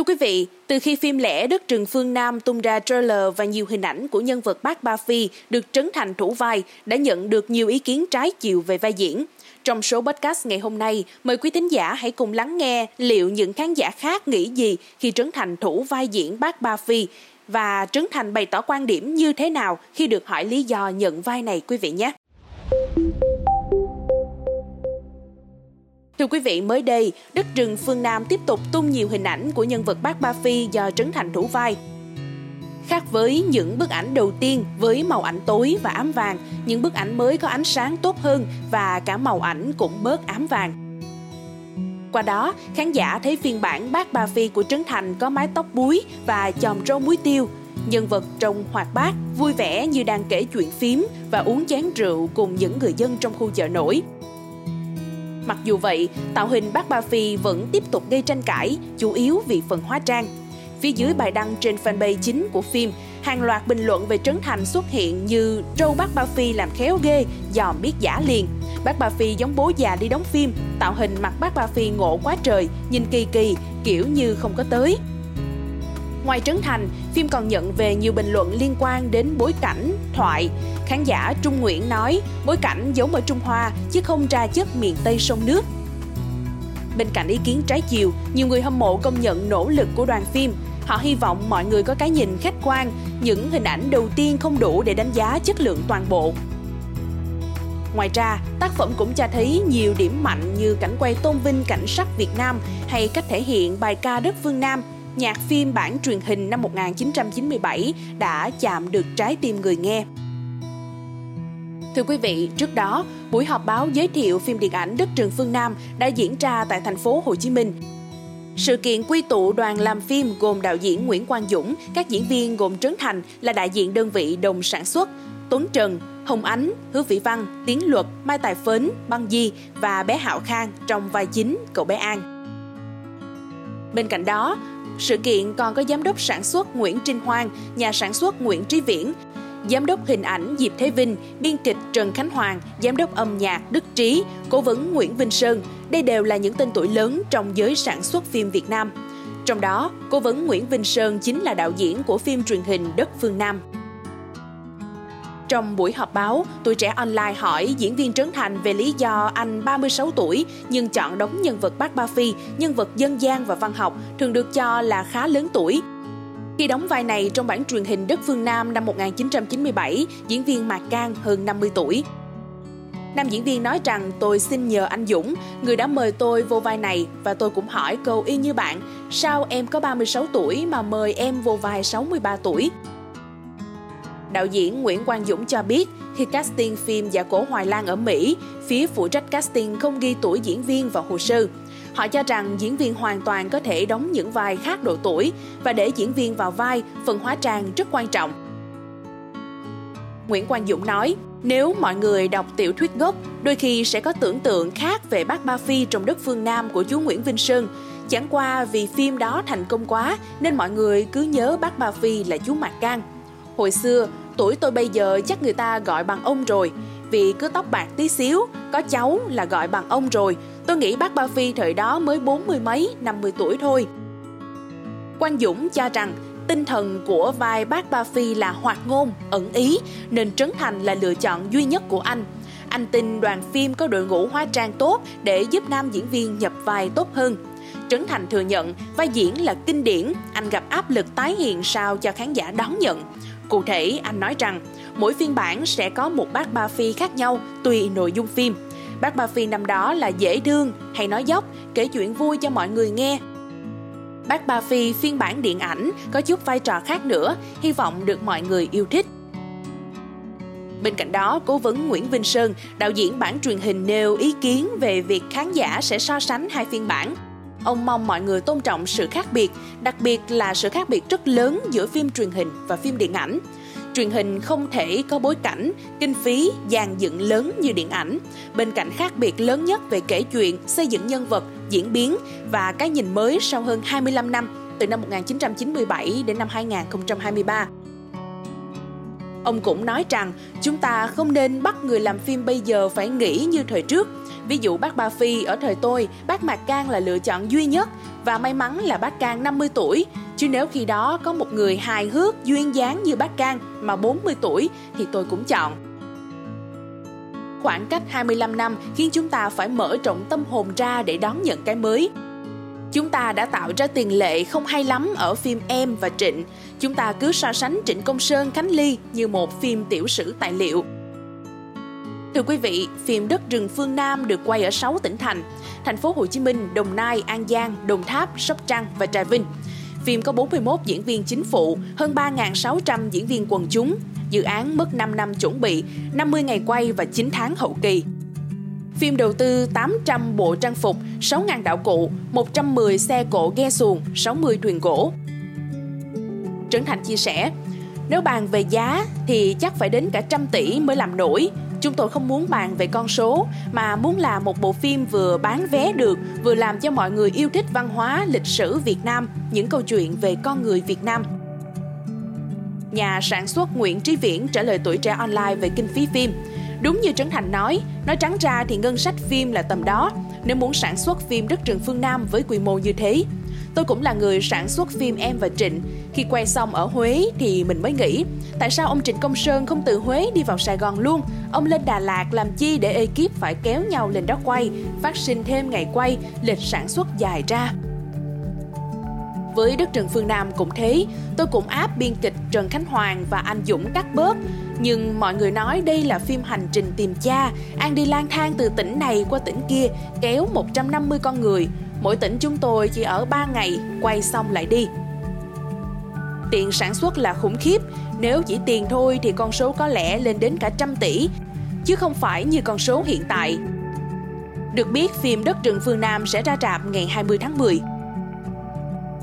Thưa quý vị, từ khi phim lẻ Đất rừng phương Nam tung ra trailer và nhiều hình ảnh của nhân vật bác Ba Phi được Trấn Thành thủ vai đã nhận được nhiều ý kiến trái chiều về vai diễn. Trong số podcast ngày hôm nay, mời quý thính giả hãy cùng lắng nghe liệu những khán giả khác nghĩ gì khi Trấn Thành thủ vai diễn bác Ba Phi và Trấn Thành bày tỏ quan điểm như thế nào khi được hỏi lý do nhận vai này quý vị nhé. Thưa quý vị, mới đây, Đất rừng phương Nam tiếp tục tung nhiều hình ảnh của nhân vật bác Ba Phi do Trấn Thành thủ vai. Khác với những bức ảnh đầu tiên với màu ảnh tối và ám vàng, những bức ảnh mới có ánh sáng tốt hơn và cả màu ảnh cũng bớt ám vàng. Qua đó, khán giả thấy phiên bản bác Ba Phi của Trấn Thành có mái tóc búi và chòm râu muối tiêu. Nhân vật trông hoạt bát, vui vẻ như đang kể chuyện phím và uống chén rượu cùng những người dân trong khu chợ nổi. Mặc dù vậy, tạo hình bác Ba Phi vẫn tiếp tục gây tranh cãi, chủ yếu vì phần hóa trang. Phía dưới bài đăng trên fanpage chính của phim, hàng loạt bình luận về Trấn Thành xuất hiện như trâu bác Ba Phi làm khéo ghê, dòm biết giả liền. Bác Ba Phi giống bố già đi đóng phim, tạo hình mặt bác Ba Phi ngộ quá trời, nhìn kỳ kỳ, kiểu như không có tới. Ngoài Trấn Thành, phim còn nhận về nhiều bình luận liên quan đến bối cảnh, thoại. Khán giả Trung Nguyễn nói, bối cảnh giống ở Trung Hoa chứ không ra chất miền Tây sông nước. Bên cạnh ý kiến trái chiều, nhiều người hâm mộ công nhận nỗ lực của đoàn phim. Họ hy vọng mọi người có cái nhìn khách quan, những hình ảnh đầu tiên không đủ để đánh giá chất lượng toàn bộ. Ngoài ra, tác phẩm cũng cho thấy nhiều điểm mạnh như cảnh quay tôn vinh cảnh sắc Việt Nam hay cách thể hiện bài ca đất phương Nam nhạc phim bản truyền hình năm 1997 đã chạm được trái tim người nghe. Thưa quý vị, trước đó, buổi họp báo giới thiệu phim điện ảnh Đất Trường Phương Nam đã diễn ra tại thành phố Hồ Chí Minh. Sự kiện quy tụ đoàn làm phim gồm đạo diễn Nguyễn Quang Dũng, các diễn viên gồm Trấn Thành là đại diện đơn vị đồng sản xuất, Tuấn Trần, Hồng Ánh, Hứa Vĩ Văn, Tiến Luật, Mai Tài Phến, Băng Di và bé Hạo Khang trong vai chính cậu bé An. Bên cạnh đó, sự kiện còn có giám đốc sản xuất Nguyễn Trinh Hoang, nhà sản xuất Nguyễn Trí Viễn, giám đốc hình ảnh Diệp Thế Vinh, biên kịch Trần Khánh Hoàng, giám đốc âm nhạc Đức Trí, cố vấn Nguyễn Vinh Sơn. Đây đều là những tên tuổi lớn trong giới sản xuất phim Việt Nam. Trong đó, cố vấn Nguyễn Vinh Sơn chính là đạo diễn của phim truyền hình Đất Phương Nam. Trong buổi họp báo, tuổi trẻ online hỏi diễn viên Trấn Thành về lý do anh 36 tuổi nhưng chọn đóng nhân vật Bác Ba Phi, nhân vật dân gian và văn học, thường được cho là khá lớn tuổi. Khi đóng vai này trong bản truyền hình Đất Phương Nam năm 1997, diễn viên Mạc Cang hơn 50 tuổi. Nam diễn viên nói rằng tôi xin nhờ anh Dũng, người đã mời tôi vô vai này và tôi cũng hỏi câu y như bạn, sao em có 36 tuổi mà mời em vô vai 63 tuổi? Đạo diễn Nguyễn Quang Dũng cho biết, khi casting phim Giả cổ Hoài Lan ở Mỹ, phía phụ trách casting không ghi tuổi diễn viên vào hồ sơ. Họ cho rằng diễn viên hoàn toàn có thể đóng những vai khác độ tuổi và để diễn viên vào vai, phần hóa trang rất quan trọng. Nguyễn Quang Dũng nói, nếu mọi người đọc tiểu thuyết gốc, đôi khi sẽ có tưởng tượng khác về bác Ba Phi trong đất phương Nam của chú Nguyễn Vinh Sơn. Chẳng qua vì phim đó thành công quá nên mọi người cứ nhớ bác Ba Phi là chú Mạc Cang. Hồi xưa, tuổi tôi bây giờ chắc người ta gọi bằng ông rồi. Vì cứ tóc bạc tí xíu có cháu là gọi bằng ông rồi. Tôi nghĩ bác ba phi thời đó mới bốn mươi mấy năm mươi tuổi thôi. Quang dũng cho rằng tinh thần của vai bác ba phi là hoạt ngôn ẩn ý nên trấn thành là lựa chọn duy nhất của anh. Anh tin đoàn phim có đội ngũ hóa trang tốt để giúp nam diễn viên nhập vai tốt hơn. Trấn Thành thừa nhận vai diễn là kinh điển, anh gặp áp lực tái hiện sao cho khán giả đón nhận. Cụ thể, anh nói rằng mỗi phiên bản sẽ có một bác Ba Phi khác nhau tùy nội dung phim. Bác Ba Phi năm đó là dễ thương hay nói dốc, kể chuyện vui cho mọi người nghe. Bác Ba Phi phiên bản điện ảnh có chút vai trò khác nữa, hy vọng được mọi người yêu thích. Bên cạnh đó, cố vấn Nguyễn Vinh Sơn, đạo diễn bản truyền hình nêu ý kiến về việc khán giả sẽ so sánh hai phiên bản. Ông mong mọi người tôn trọng sự khác biệt, đặc biệt là sự khác biệt rất lớn giữa phim truyền hình và phim điện ảnh. Truyền hình không thể có bối cảnh, kinh phí, dàn dựng lớn như điện ảnh. Bên cạnh khác biệt lớn nhất về kể chuyện, xây dựng nhân vật, diễn biến và cái nhìn mới sau hơn 25 năm, từ năm 1997 đến năm 2023. Ông cũng nói rằng chúng ta không nên bắt người làm phim bây giờ phải nghĩ như thời trước. Ví dụ bác Ba Phi ở thời tôi, bác Mạc Cang là lựa chọn duy nhất, và may mắn là bác Cang 50 tuổi, chứ nếu khi đó có một người hài hước, duyên dáng như bác Cang mà 40 tuổi thì tôi cũng chọn. Khoảng cách 25 năm khiến chúng ta phải mở rộng tâm hồn ra để đón nhận cái mới. Chúng ta đã tạo ra tiền lệ không hay lắm ở phim Em và Trịnh. Chúng ta cứ so sánh Trịnh Công Sơn Khánh Ly như một phim tiểu sử tài liệu. Thưa quý vị, phim Đất rừng phương Nam được quay ở 6 tỉnh thành: thành phố Hồ Chí Minh, Đồng Nai, An Giang, Đồng Tháp, Sóc Trăng và Trà Vinh. Phim có 41 diễn viên chính phụ, hơn 3.600 diễn viên quần chúng. Dự án mất 5 năm chuẩn bị, 50 ngày quay và 9 tháng hậu kỳ. Phim đầu tư 800 bộ trang phục, 6.000 đạo cụ, 110 xe cộ ghe xuồng, 60 thuyền gỗ. Trấn Thành chia sẻ, nếu bàn về giá thì chắc phải đến cả trăm tỷ mới làm nổi. Chúng tôi không muốn bàn về con số mà muốn là một bộ phim vừa bán vé được, vừa làm cho mọi người yêu thích văn hóa, lịch sử Việt Nam, những câu chuyện về con người Việt Nam. Nhà sản xuất Nguyễn Trí Viễn trả lời tuổi trẻ online về kinh phí phim. Đúng như Trấn Thành nói, nói trắng ra thì ngân sách phim là tầm đó, nếu muốn sản xuất phim Đất rừng phương Nam với quy mô như thế. Tôi cũng là người sản xuất phim Em và Trịnh. Khi quay xong ở Huế thì mình mới nghĩ, tại sao ông Trịnh Công Sơn không từ Huế đi vào Sài Gòn luôn? Ông lên Đà Lạt làm chi để ekip phải kéo nhau lên đó quay, phát sinh thêm ngày quay, lịch sản xuất dài ra. Với Đất Trần Phương Nam cũng thế, tôi cũng áp biên kịch Trần Khánh Hoàng và anh Dũng cắt bớt. Nhưng mọi người nói đây là phim hành trình tìm cha, An đi lang thang từ tỉnh này qua tỉnh kia, kéo 150 con người. Mỗi tỉnh chúng tôi chỉ ở 3 ngày, quay xong lại đi. Tiền sản xuất là khủng khiếp, nếu chỉ tiền thôi thì con số có lẽ lên đến cả trăm tỷ, chứ không phải như con số hiện tại. Được biết, phim Đất rừng phương Nam sẽ ra rạp ngày 20 tháng 10.